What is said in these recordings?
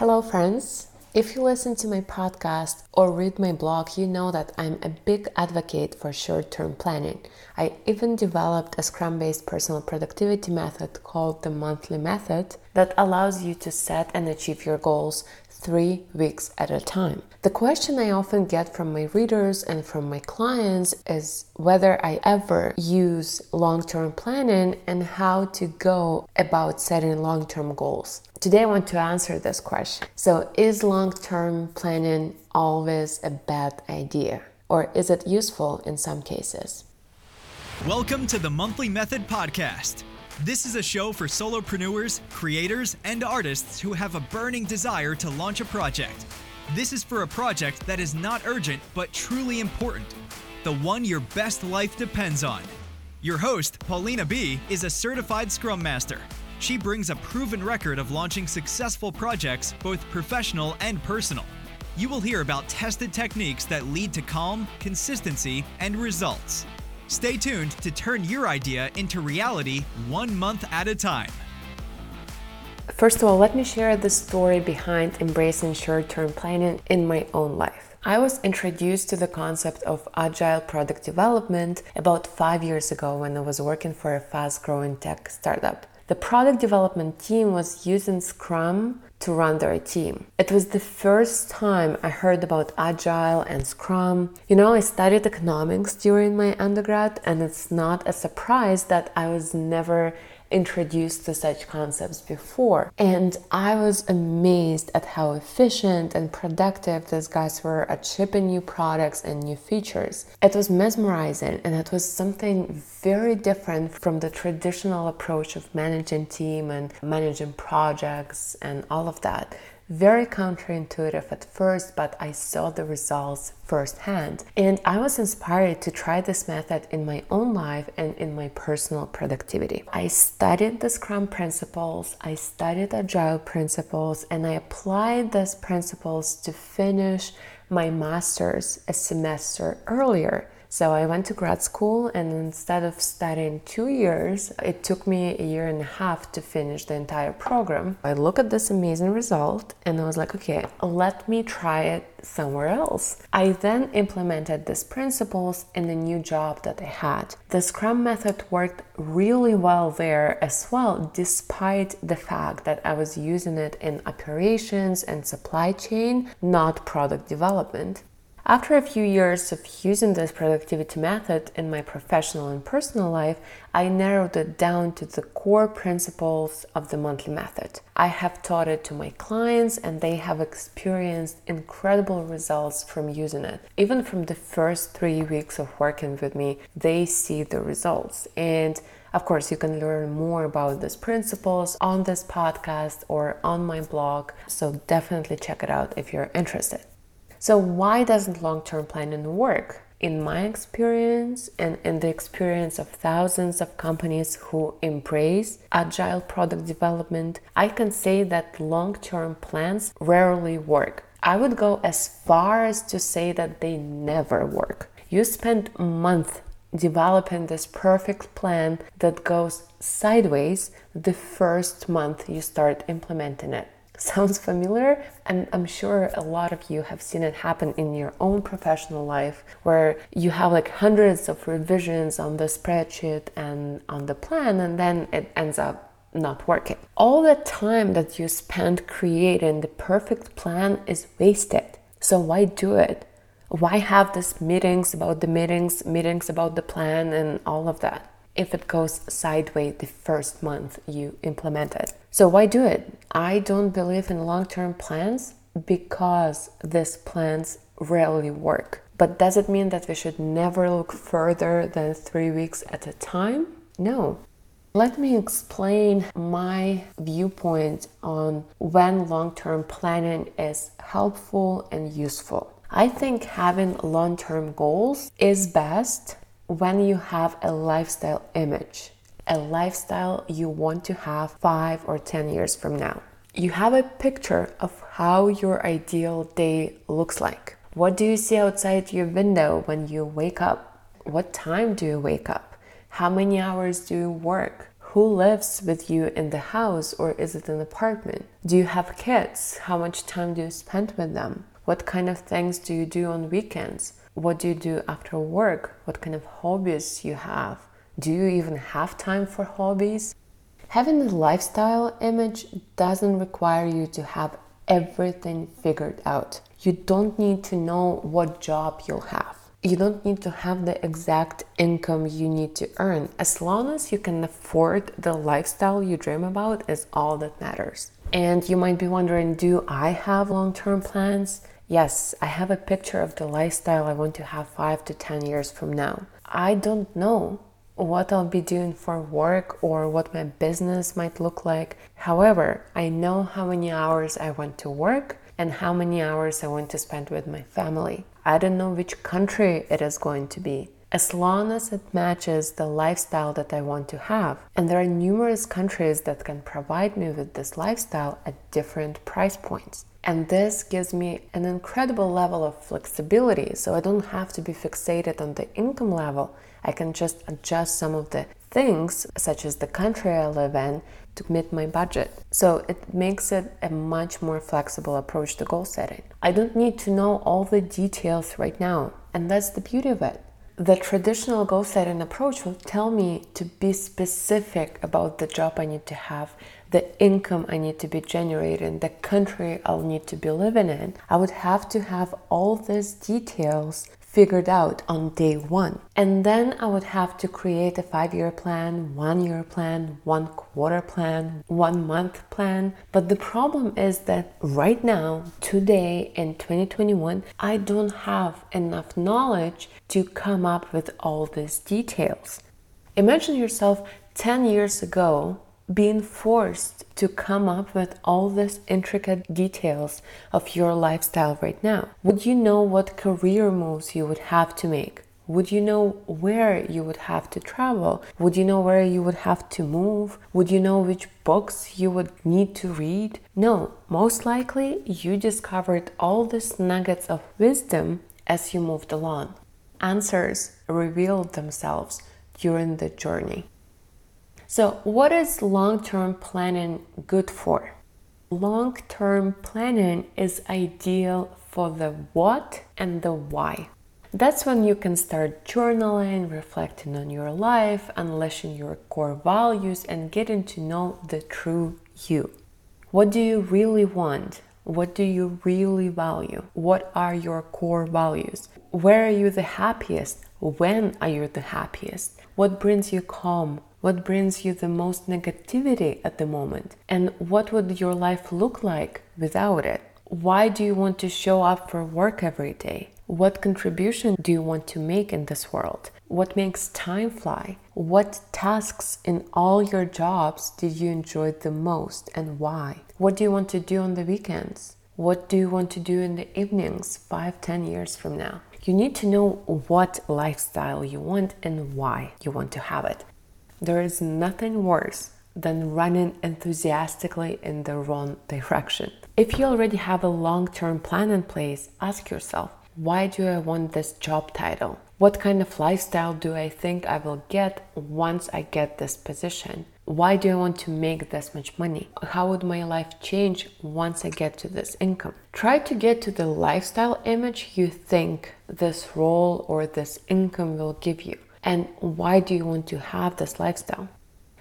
Hello, friends. If you listen to my podcast or read my blog, you know that I'm a big advocate for short term planning. I even developed a Scrum based personal productivity method called the monthly method that allows you to set and achieve your goals three weeks at a time. The question I often get from my readers and from my clients is whether I ever use long term planning and how to go about setting long term goals. Today, I want to answer this question. So, is long term planning always a bad idea? Or is it useful in some cases? Welcome to the Monthly Method Podcast this is a show for solopreneurs, creators, and artists who have a burning desire to launch a project. This is for a project that is not urgent but truly important, the one your best life depends on. Your host, Paulina B., is a certified Scrum Master. She brings a proven record of launching successful projects, both professional and personal. You will hear about tested techniques that lead to calm, consistency, and results. Stay tuned to turn your idea into reality one month at a time. First of all, let me share the story behind embracing short term planning in my own life. I was introduced to the concept of agile product development about five years ago when I was working for a fast growing tech startup. The product development team was using Scrum to run their team. It was the first time I heard about Agile and Scrum. You know, I studied economics during my undergrad, and it's not a surprise that I was never introduced to such concepts before. And I was amazed at how efficient and productive these guys were at shipping new products and new features. It was mesmerizing and it was something very different from the traditional approach of managing team and managing projects and all of that. Very counterintuitive at first, but I saw the results firsthand. And I was inspired to try this method in my own life and in my personal productivity. I studied the Scrum principles, I studied Agile principles, and I applied those principles to finish my master's a semester earlier. So I went to grad school, and instead of studying two years, it took me a year and a half to finish the entire program. I look at this amazing result and I was like, okay, let me try it somewhere else. I then implemented these principles in the new job that I had. The Scrum method worked really well there as well, despite the fact that I was using it in operations and supply chain, not product development. After a few years of using this productivity method in my professional and personal life, I narrowed it down to the core principles of the monthly method. I have taught it to my clients and they have experienced incredible results from using it. Even from the first three weeks of working with me, they see the results. And of course, you can learn more about these principles on this podcast or on my blog. So definitely check it out if you're interested. So, why doesn't long term planning work? In my experience and in the experience of thousands of companies who embrace agile product development, I can say that long term plans rarely work. I would go as far as to say that they never work. You spend months developing this perfect plan that goes sideways the first month you start implementing it. Sounds familiar? And I'm sure a lot of you have seen it happen in your own professional life where you have like hundreds of revisions on the spreadsheet and on the plan, and then it ends up not working. All the time that you spend creating the perfect plan is wasted. So why do it? Why have these meetings about the meetings, meetings about the plan, and all of that? If it goes sideways the first month you implement it. So, why do it? I don't believe in long term plans because these plans rarely work. But does it mean that we should never look further than three weeks at a time? No. Let me explain my viewpoint on when long term planning is helpful and useful. I think having long term goals is best when you have a lifestyle image, a lifestyle you want to have five or 10 years from now. You have a picture of how your ideal day looks like. What do you see outside your window when you wake up? What time do you wake up? How many hours do you work? Who lives with you in the house or is it an apartment? Do you have kids? How much time do you spend with them? What kind of things do you do on weekends? What do you do after work? What kind of hobbies you have? Do you even have time for hobbies? Having a lifestyle image doesn't require you to have everything figured out. You don't need to know what job you'll have. You don't need to have the exact income you need to earn. As long as you can afford the lifestyle you dream about, is all that matters. And you might be wondering do I have long term plans? Yes, I have a picture of the lifestyle I want to have five to 10 years from now. I don't know what I'll be doing for work or what my business might look like. However, I know how many hours I want to work and how many hours I want to spend with my family. I don't know which country it is going to be. As long as it matches the lifestyle that I want to have. And there are numerous countries that can provide me with this lifestyle at different price points. And this gives me an incredible level of flexibility. So I don't have to be fixated on the income level. I can just adjust some of the things, such as the country I live in, to meet my budget. So it makes it a much more flexible approach to goal setting. I don't need to know all the details right now, and that's the beauty of it. The traditional goal setting approach will tell me to be specific about the job I need to have, the income I need to be generating, the country I'll need to be living in. I would have to have all these details figured out on day one. And then I would have to create a five year plan, one year plan, one quarter plan, one month plan. But the problem is that right now, today in 2021, I don't have enough knowledge to come up with all these details. Imagine yourself 10 years ago being forced to come up with all these intricate details of your lifestyle right now? Would you know what career moves you would have to make? Would you know where you would have to travel? Would you know where you would have to move? Would you know which books you would need to read? No, most likely you discovered all these nuggets of wisdom as you moved along. Answers revealed themselves during the journey. So, what is long term planning good for? Long term planning is ideal for the what and the why. That's when you can start journaling, reflecting on your life, unleashing your core values, and getting to know the true you. What do you really want? What do you really value? What are your core values? Where are you the happiest? When are you the happiest? What brings you calm? What brings you the most negativity at the moment? And what would your life look like without it? Why do you want to show up for work every day? What contribution do you want to make in this world? What makes time fly? What tasks in all your jobs did you enjoy the most and why? What do you want to do on the weekends? What do you want to do in the evenings five, ten years from now? You need to know what lifestyle you want and why you want to have it. There is nothing worse than running enthusiastically in the wrong direction. If you already have a long term plan in place, ask yourself why do I want this job title? What kind of lifestyle do I think I will get once I get this position? Why do I want to make this much money? How would my life change once I get to this income? Try to get to the lifestyle image you think this role or this income will give you. And why do you want to have this lifestyle?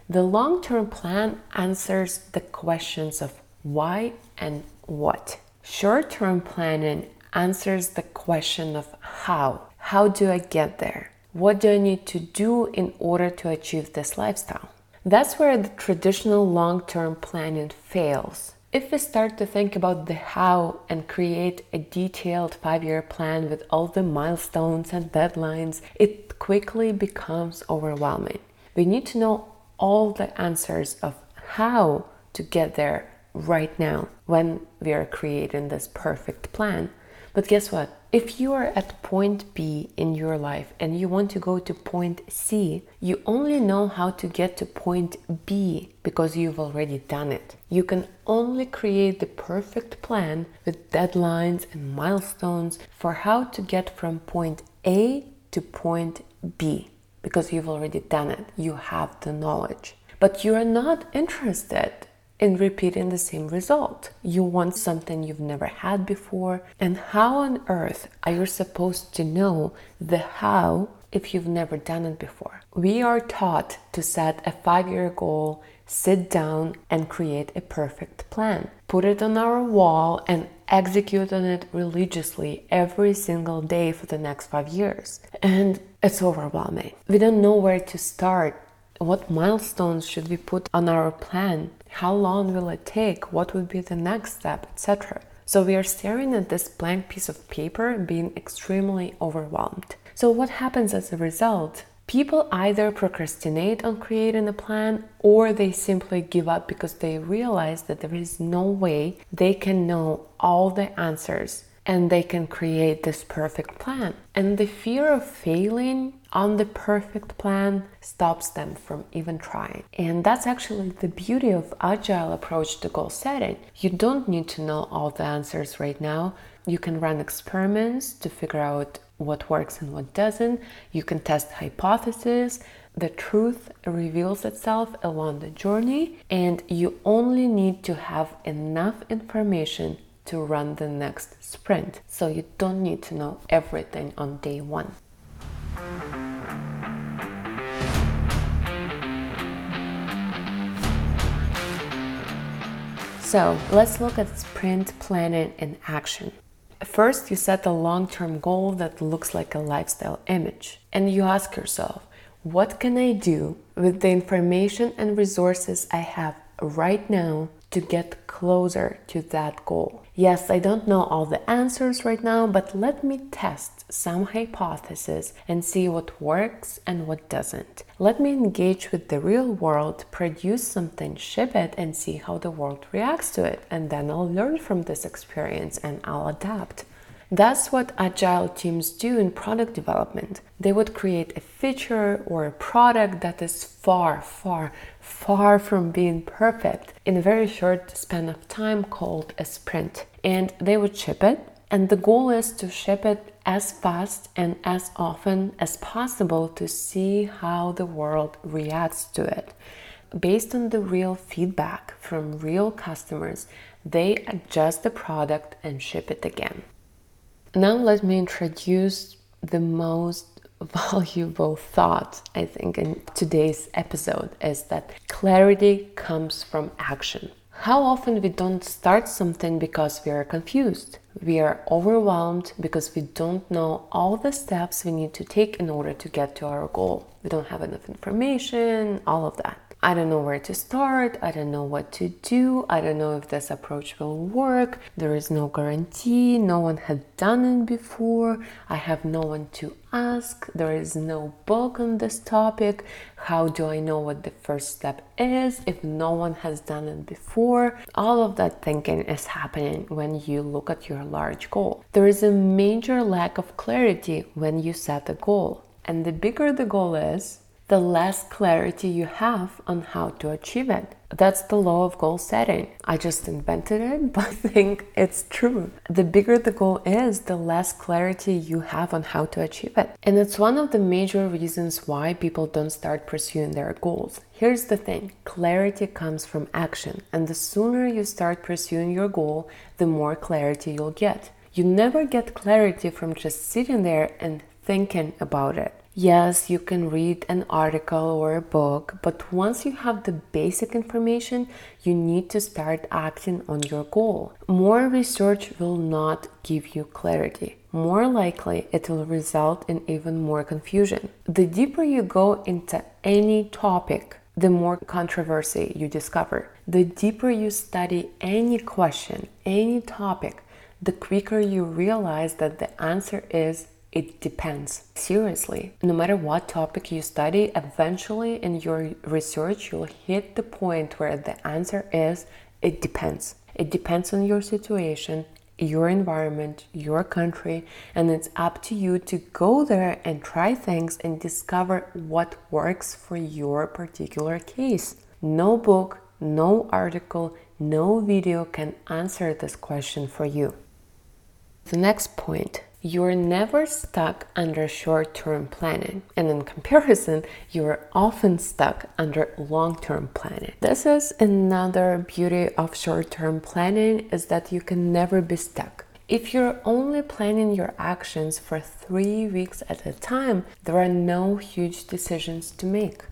The long term plan answers the questions of why and what. Short term planning answers the question of how. How do I get there? What do I need to do in order to achieve this lifestyle? That's where the traditional long term planning fails. If we start to think about the how and create a detailed five year plan with all the milestones and deadlines, it quickly becomes overwhelming. We need to know all the answers of how to get there right now when we are creating this perfect plan. But guess what? If you are at point B in your life and you want to go to point C, you only know how to get to point B because you've already done it. You can only create the perfect plan with deadlines and milestones for how to get from point A to point B because you've already done it. You have the knowledge. but you are not interested in repeating the same result. You want something you've never had before. And how on earth are you supposed to know the how if you've never done it before? We are taught to set a five year goal, sit down, and create a perfect plan. Put it on our wall and execute on it religiously every single day for the next five years. And it's overwhelming. We don't know where to start. What milestones should we put on our plan? How long will it take? What would be the next step, etc. So we are staring at this blank piece of paper being extremely overwhelmed. So what happens as a result? People either procrastinate on creating a plan or they simply give up because they realize that there is no way they can know all the answers and they can create this perfect plan. And the fear of failing on the perfect plan stops them from even trying. And that's actually the beauty of agile approach to goal setting. You don't need to know all the answers right now. You can run experiments to figure out what works and what doesn't. You can test hypotheses. The truth reveals itself along the journey, and you only need to have enough information to run the next sprint. So you don't need to know everything on day one. So let's look at sprint planning in action. First, you set a long term goal that looks like a lifestyle image, and you ask yourself, what can I do with the information and resources I have right now to get closer to that goal? Yes, I don't know all the answers right now, but let me test some hypotheses and see what works and what doesn't. Let me engage with the real world, produce something, ship it, and see how the world reacts to it. And then I'll learn from this experience and I'll adapt. That's what agile teams do in product development. They would create a feature or a product that is far, far, far from being perfect in a very short span of time called a sprint. And they would ship it, and the goal is to ship it as fast and as often as possible to see how the world reacts to it. Based on the real feedback from real customers, they adjust the product and ship it again. Now, let me introduce the most valuable thought, I think, in today's episode is that clarity comes from action. How often we don't start something because we are confused. We are overwhelmed because we don't know all the steps we need to take in order to get to our goal. We don't have enough information, all of that. I don't know where to start. I don't know what to do. I don't know if this approach will work. There is no guarantee. No one had done it before. I have no one to ask. There is no book on this topic. How do I know what the first step is if no one has done it before? All of that thinking is happening when you look at your large goal. There is a major lack of clarity when you set a goal. And the bigger the goal is, the less clarity you have on how to achieve it. That's the law of goal setting. I just invented it, but I think it's true. The bigger the goal is, the less clarity you have on how to achieve it. And it's one of the major reasons why people don't start pursuing their goals. Here's the thing clarity comes from action, and the sooner you start pursuing your goal, the more clarity you'll get. You never get clarity from just sitting there and thinking about it. Yes, you can read an article or a book, but once you have the basic information, you need to start acting on your goal. More research will not give you clarity. More likely, it will result in even more confusion. The deeper you go into any topic, the more controversy you discover. The deeper you study any question, any topic, the quicker you realize that the answer is it depends. Seriously, no matter what topic you study, eventually in your research, you'll hit the point where the answer is it depends. It depends on your situation, your environment, your country, and it's up to you to go there and try things and discover what works for your particular case. No book, no article, no video can answer this question for you. The next point You're never stuck under short term planning, and in comparison, you're often stuck under long term planning. This is another beauty of short term planning is that you can never be stuck. If you're only planning your actions for three weeks at a time, there are no huge decisions to make.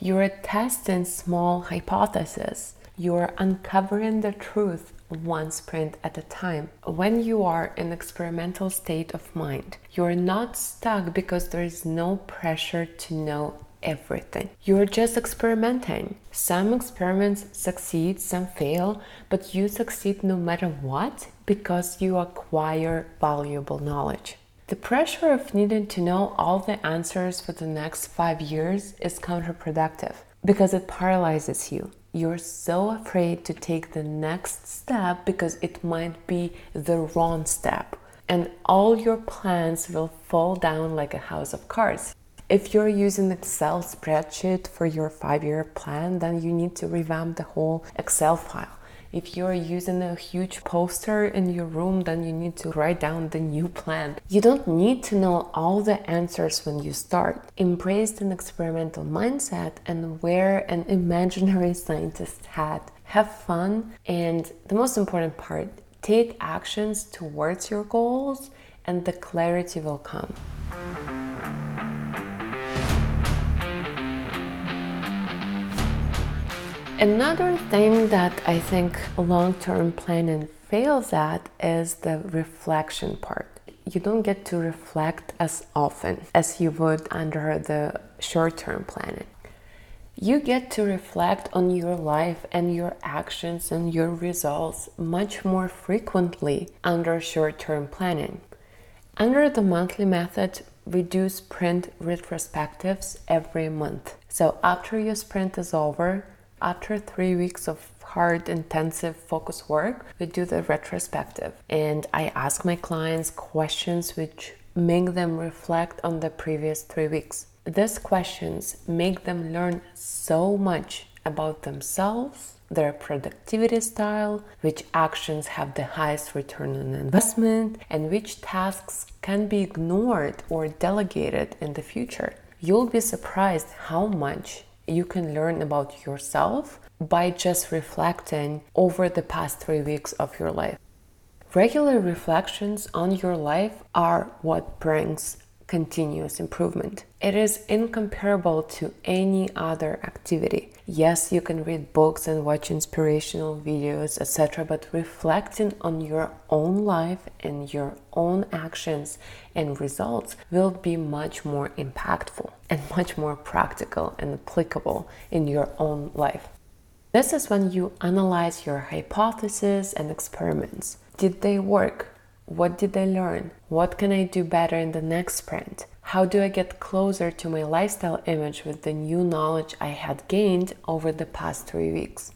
You're testing small hypotheses. You're uncovering the truth one sprint at a time. When you are in experimental state of mind, you're not stuck because there is no pressure to know everything. You're just experimenting. Some experiments succeed, some fail, but you succeed no matter what because you acquire valuable knowledge. The pressure of needing to know all the answers for the next five years is counterproductive because it paralyzes you you're so afraid to take the next step because it might be the wrong step. And all your plans will fall down like a house of cards. If you're using Excel spreadsheet for your five year plan, then you need to revamp the whole Excel file. If you're using a huge poster in your room, then you need to write down the new plan. You don't need to know all the answers when you start. Embrace an experimental mindset and wear an imaginary scientist hat. Have fun, and the most important part, take actions towards your goals, and the clarity will come. Another thing that I think long term planning fails at is the reflection part. You don't get to reflect as often as you would under the short term planning. You get to reflect on your life and your actions and your results much more frequently under short term planning. Under the monthly method, we do sprint retrospectives every month. So after your sprint is over, after three weeks of hard, intensive focus work, we do the retrospective. And I ask my clients questions which make them reflect on the previous three weeks. These questions make them learn so much about themselves, their productivity style, which actions have the highest return on investment, and which tasks can be ignored or delegated in the future. You'll be surprised how much you can learn about yourself by just reflecting over the past three weeks of your life. Regular reflections on your life are what brings continuous improvement. It is incomparable to any other activity. Yes, you can read books and watch inspirational videos, etc., but reflecting on your own life and your own actions and results will be much more impactful and much more practical and applicable in your own life. This is when you analyze your hypotheses and experiments. Did they work? What did I learn? What can I do better in the next sprint? How do I get closer to my lifestyle image with the new knowledge I had gained over the past three weeks?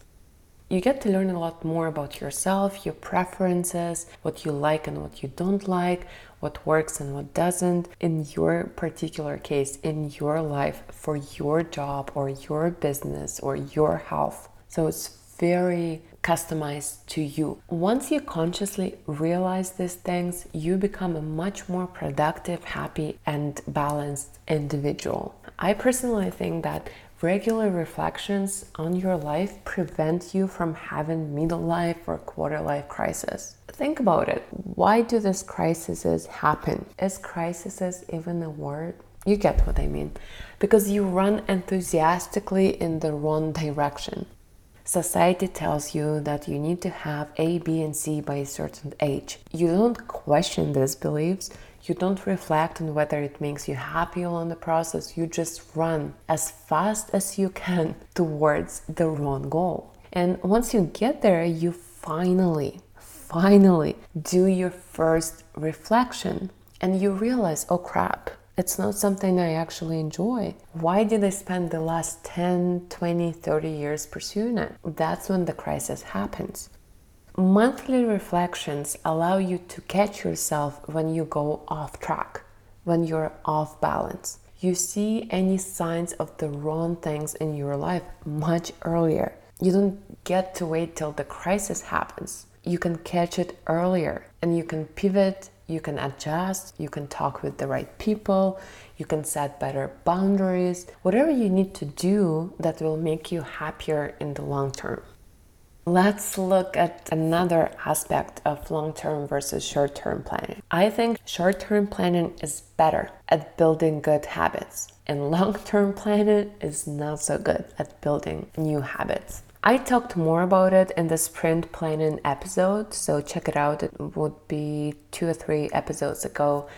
You get to learn a lot more about yourself, your preferences, what you like and what you don't like, what works and what doesn't in your particular case, in your life, for your job or your business or your health. So it's very customized to you. Once you consciously realize these things, you become a much more productive, happy, and balanced individual. I personally think that regular reflections on your life prevent you from having middle life or quarter life crisis. Think about it. Why do these crises happen? Is crisis even a word? You get what I mean. Because you run enthusiastically in the wrong direction. Society tells you that you need to have A, B, and C by a certain age. You don't question these beliefs. You don't reflect on whether it makes you happy along the process. You just run as fast as you can towards the wrong goal. And once you get there, you finally, finally do your first reflection and you realize, oh crap, it's not something I actually enjoy. Why did I spend the last 10, 20, 30 years pursuing it? That's when the crisis happens. Monthly reflections allow you to catch yourself when you go off track, when you're off balance. You see any signs of the wrong things in your life much earlier. You don't get to wait till the crisis happens. You can catch it earlier and you can pivot You can adjust, you can talk with the right people, you can set better boundaries, whatever you need to do that will make you happier in the long term. Let's look at another aspect of long term versus short term planning. I think short term planning is better at building good habits, and long term planning is not so good at building new habits. I talked more about it in the sprint planning episode, so check it out. It would be two or three episodes ago.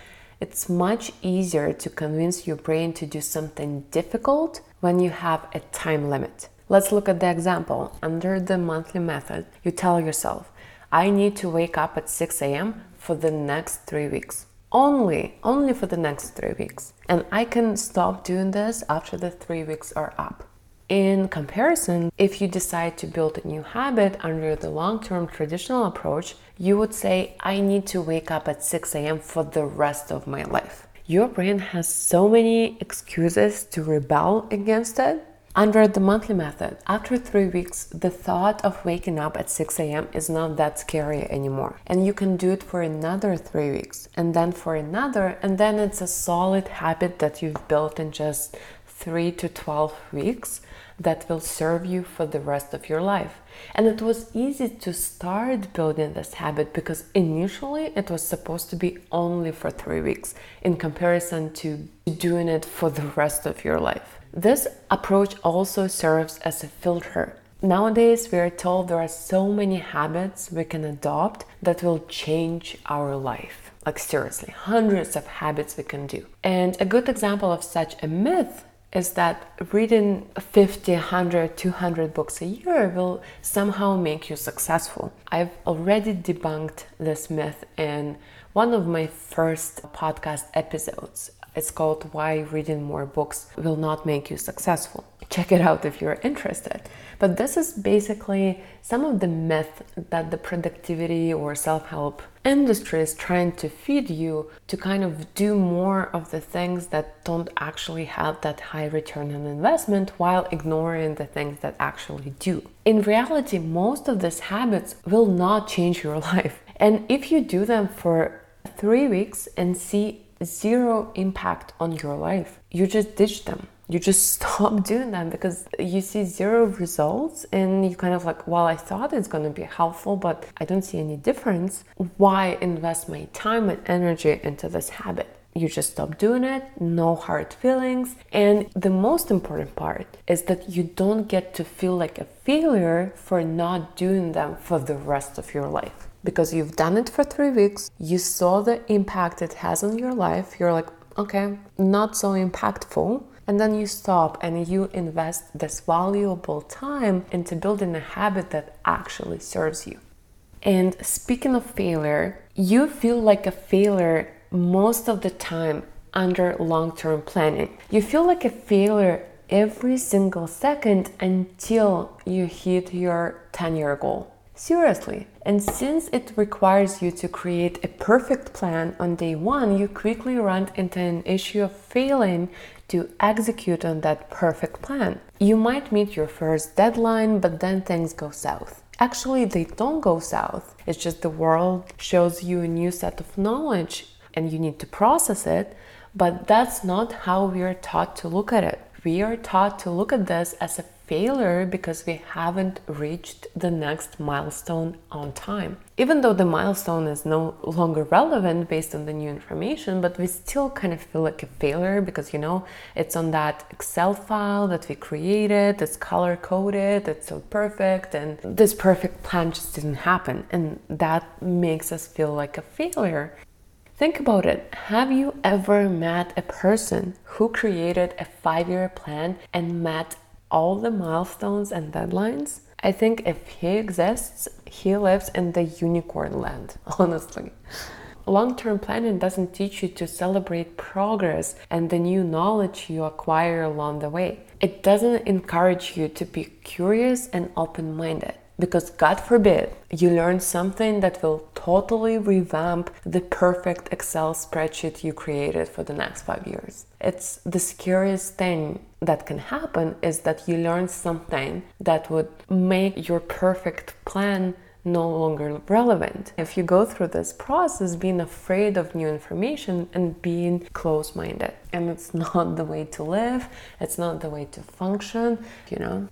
It's much easier to convince your brain to do something difficult when you have a time limit. Let's look at the example. Under the monthly method, you tell yourself, I need to wake up at 6 a.m. for the next three weeks. Only, only for the next three weeks. And I can stop doing this after the three weeks are up. In comparison, if you decide to build a new habit under the long term traditional approach, you would say, I need to wake up at 6 a.m. for the rest of my life. Your brain has so many excuses to rebel against it under the monthly method, after three weeks, the thought of waking up at 6 a.m. is not that scary anymore. And you can do it for another three weeks, and then for another, and then it's a solid habit that you've built in just three to 12 weeks that will serve you for the rest of your life. And it was easy to start building this habit because initially it was supposed to be only for three weeks in comparison to doing it for the rest of your life. This approach also serves as a filter. Nowadays, we are told there are so many habits we can adopt that will change our life. Like, seriously, hundreds of habits we can do. And a good example of such a myth is that reading 50, 100, 200 books a year will somehow make you successful. I've already debunked this myth in one of my first podcast episodes. It's called Why Reading More Books Will Not Make You Successful. Check it out if you're interested. But this is basically some of the myth that the productivity or self help industry is trying to feed you to kind of do more of the things that don't actually have that high return on investment while ignoring the things that actually do. In reality, most of these habits will not change your life. And if you do them for three weeks and see zero impact on your life. You just ditch them. You just stop doing them because you see zero results and you kind of like, well, I thought it's going to be helpful, but I don't see any difference. Why invest my time and energy into this habit? You just stop doing it, no hard feelings. And the most important part is that you don't get to feel like a failure for not doing them for the rest of your life because you've done it for three weeks, you saw the impact it has on your life, you're like, okay, not so impactful. And then you stop and you invest this valuable time into building a habit that actually serves you. And speaking of failure, you feel like a failure most of the time under long term planning. You feel like a failure every single second until you hit your 10 year goal. Seriously. And since it requires you to create a perfect plan on day one, you quickly run into an issue of failing to execute on that perfect plan. You might meet your first deadline, but then things go south. Actually, they don't go south. It's just the world shows you a new set of knowledge and you need to process it, but that's not how we are taught to look at it. We are taught to look at this as a failure because we haven't reached the next milestone on time. Even though the milestone is no longer relevant based on the new information, but we still kind of feel like a failure because you know it's on that Excel file that we created, it's color coded, it's so perfect, and this perfect plan just didn't happen, and that makes us feel like a failure. Think about it. Have you ever met a person who created a five year plan and met all the milestones and deadlines, I think if he exists, he lives in the unicorn land, honestly. Long term planning doesn't teach you to celebrate progress and the new knowledge you acquire along the way. It doesn't encourage you to be curious and open minded. Because, God forbid, you learn something that will totally revamp the perfect Excel spreadsheet you created for the next five years. It's the scariest thing that can happen is that you learn something that would make your perfect plan no longer relevant. If you go through this process being afraid of new information and being close minded, and it's not the way to live, it's not the way to function, you know.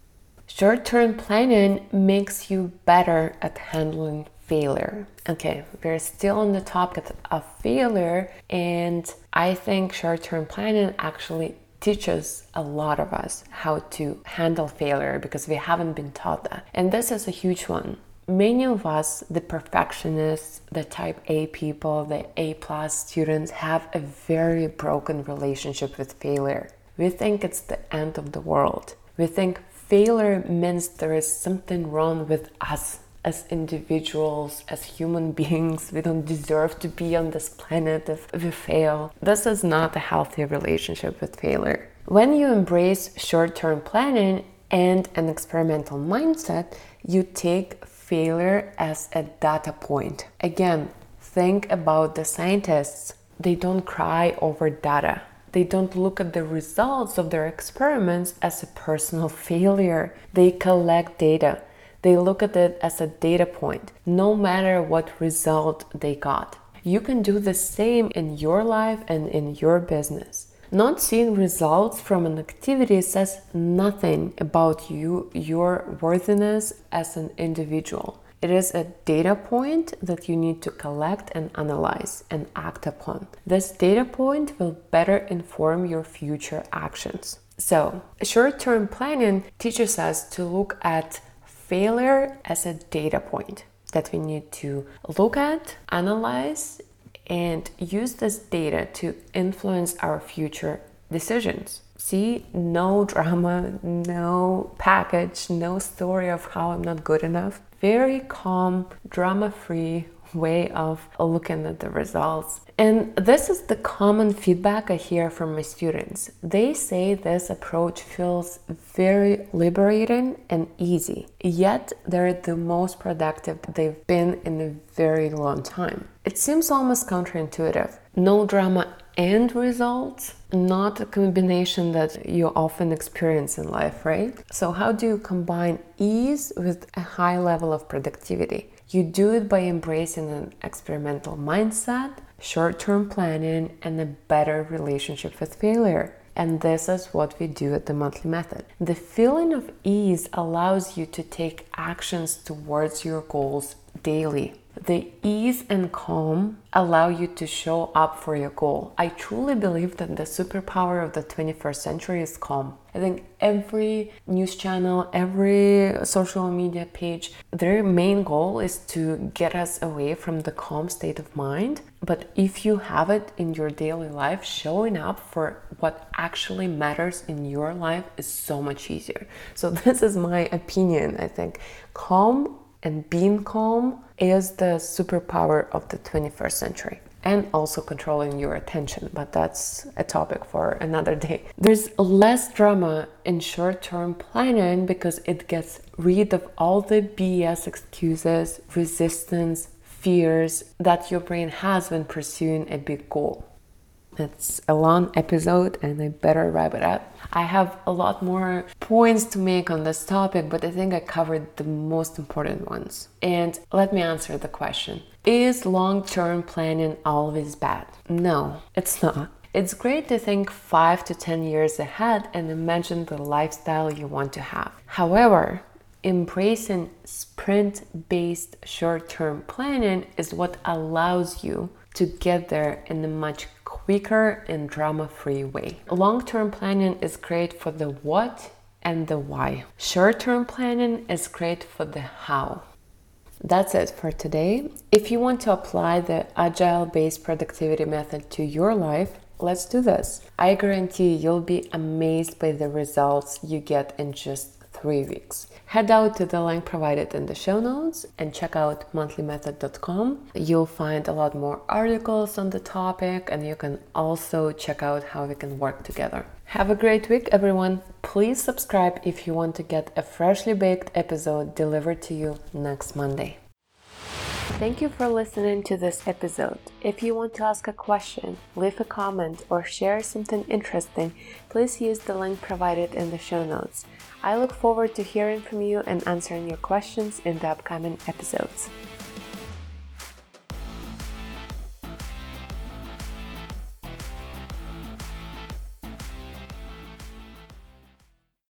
Short term planning makes you better at handling failure. Okay, we're still on the topic of failure, and I think short term planning actually teaches a lot of us how to handle failure because we haven't been taught that. And this is a huge one. Many of us, the perfectionists, the type A people, the A plus students, have a very broken relationship with failure. We think it's the end of the world. We think failure means there is something wrong with us as individuals, as human beings. We don't deserve to be on this planet if we fail. This is not a healthy relationship with failure. When you embrace short term planning and an experimental mindset, you take failure as a data point. Again, think about the scientists. They don't cry over data. They don't look at the results of their experiments as a personal failure. They collect data. They look at it as a data point, no matter what result they got. You can do the same in your life and in your business. Not seeing results from an activity says nothing about you, your worthiness as an individual. It is a data point that you need to collect and analyze and act upon. This data point will better inform your future actions. So, short term planning teaches us to look at failure as a data point that we need to look at, analyze, and use this data to influence our future decisions. See, no drama, no package, no story of how I'm not good enough. Very calm, drama free way of looking at the results. And this is the common feedback I hear from my students. They say this approach feels very liberating and easy, yet they're the most productive they've been in a very long time. It seems almost counterintuitive. No drama and results, not a combination that you often experience in life, right? So, how do you combine ease with a high level of productivity? You do it by embracing an experimental mindset, short term planning, and a better relationship with failure. And this is what we do at the monthly method. The feeling of ease allows you to take actions towards your goals daily. The ease and calm allow you to show up for your goal. I truly believe that the superpower of the 21st century is calm. I think every news channel, every social media page, their main goal is to get us away from the calm state of mind. But if you have it in your daily life, showing up for what actually matters in your life is so much easier. So, this is my opinion. I think calm and being calm is the superpower of the 21st century and also controlling your attention, but that's a topic for another day. There's less drama in short term planning because it gets rid of all the BS excuses, resistance, fears that your brain has when pursuing a big goal. It's a long episode and I better wrap it up. I have a lot more points to make on this topic, but I think I covered the most important ones. And let me answer the question Is long term planning always bad? No, it's not. It's great to think 5 to 10 years ahead and imagine the lifestyle you want to have. However, embracing sprint based short term planning is what allows you to get there in a much quicker and drama free way. Long term planning is great for the what and the why. Short term planning is great for the how. That's it for today. If you want to apply the agile based productivity method to your life, let's do this. I guarantee you'll be amazed by the results you get in just three weeks. Head out to the link provided in the show notes and check out monthlymethod.com. You'll find a lot more articles on the topic and you can also check out how we can work together. Have a great week, everyone. Please subscribe if you want to get a freshly baked episode delivered to you next Monday. Thank you for listening to this episode. If you want to ask a question, leave a comment, or share something interesting, please use the link provided in the show notes. I look forward to hearing from you and answering your questions in the upcoming episodes.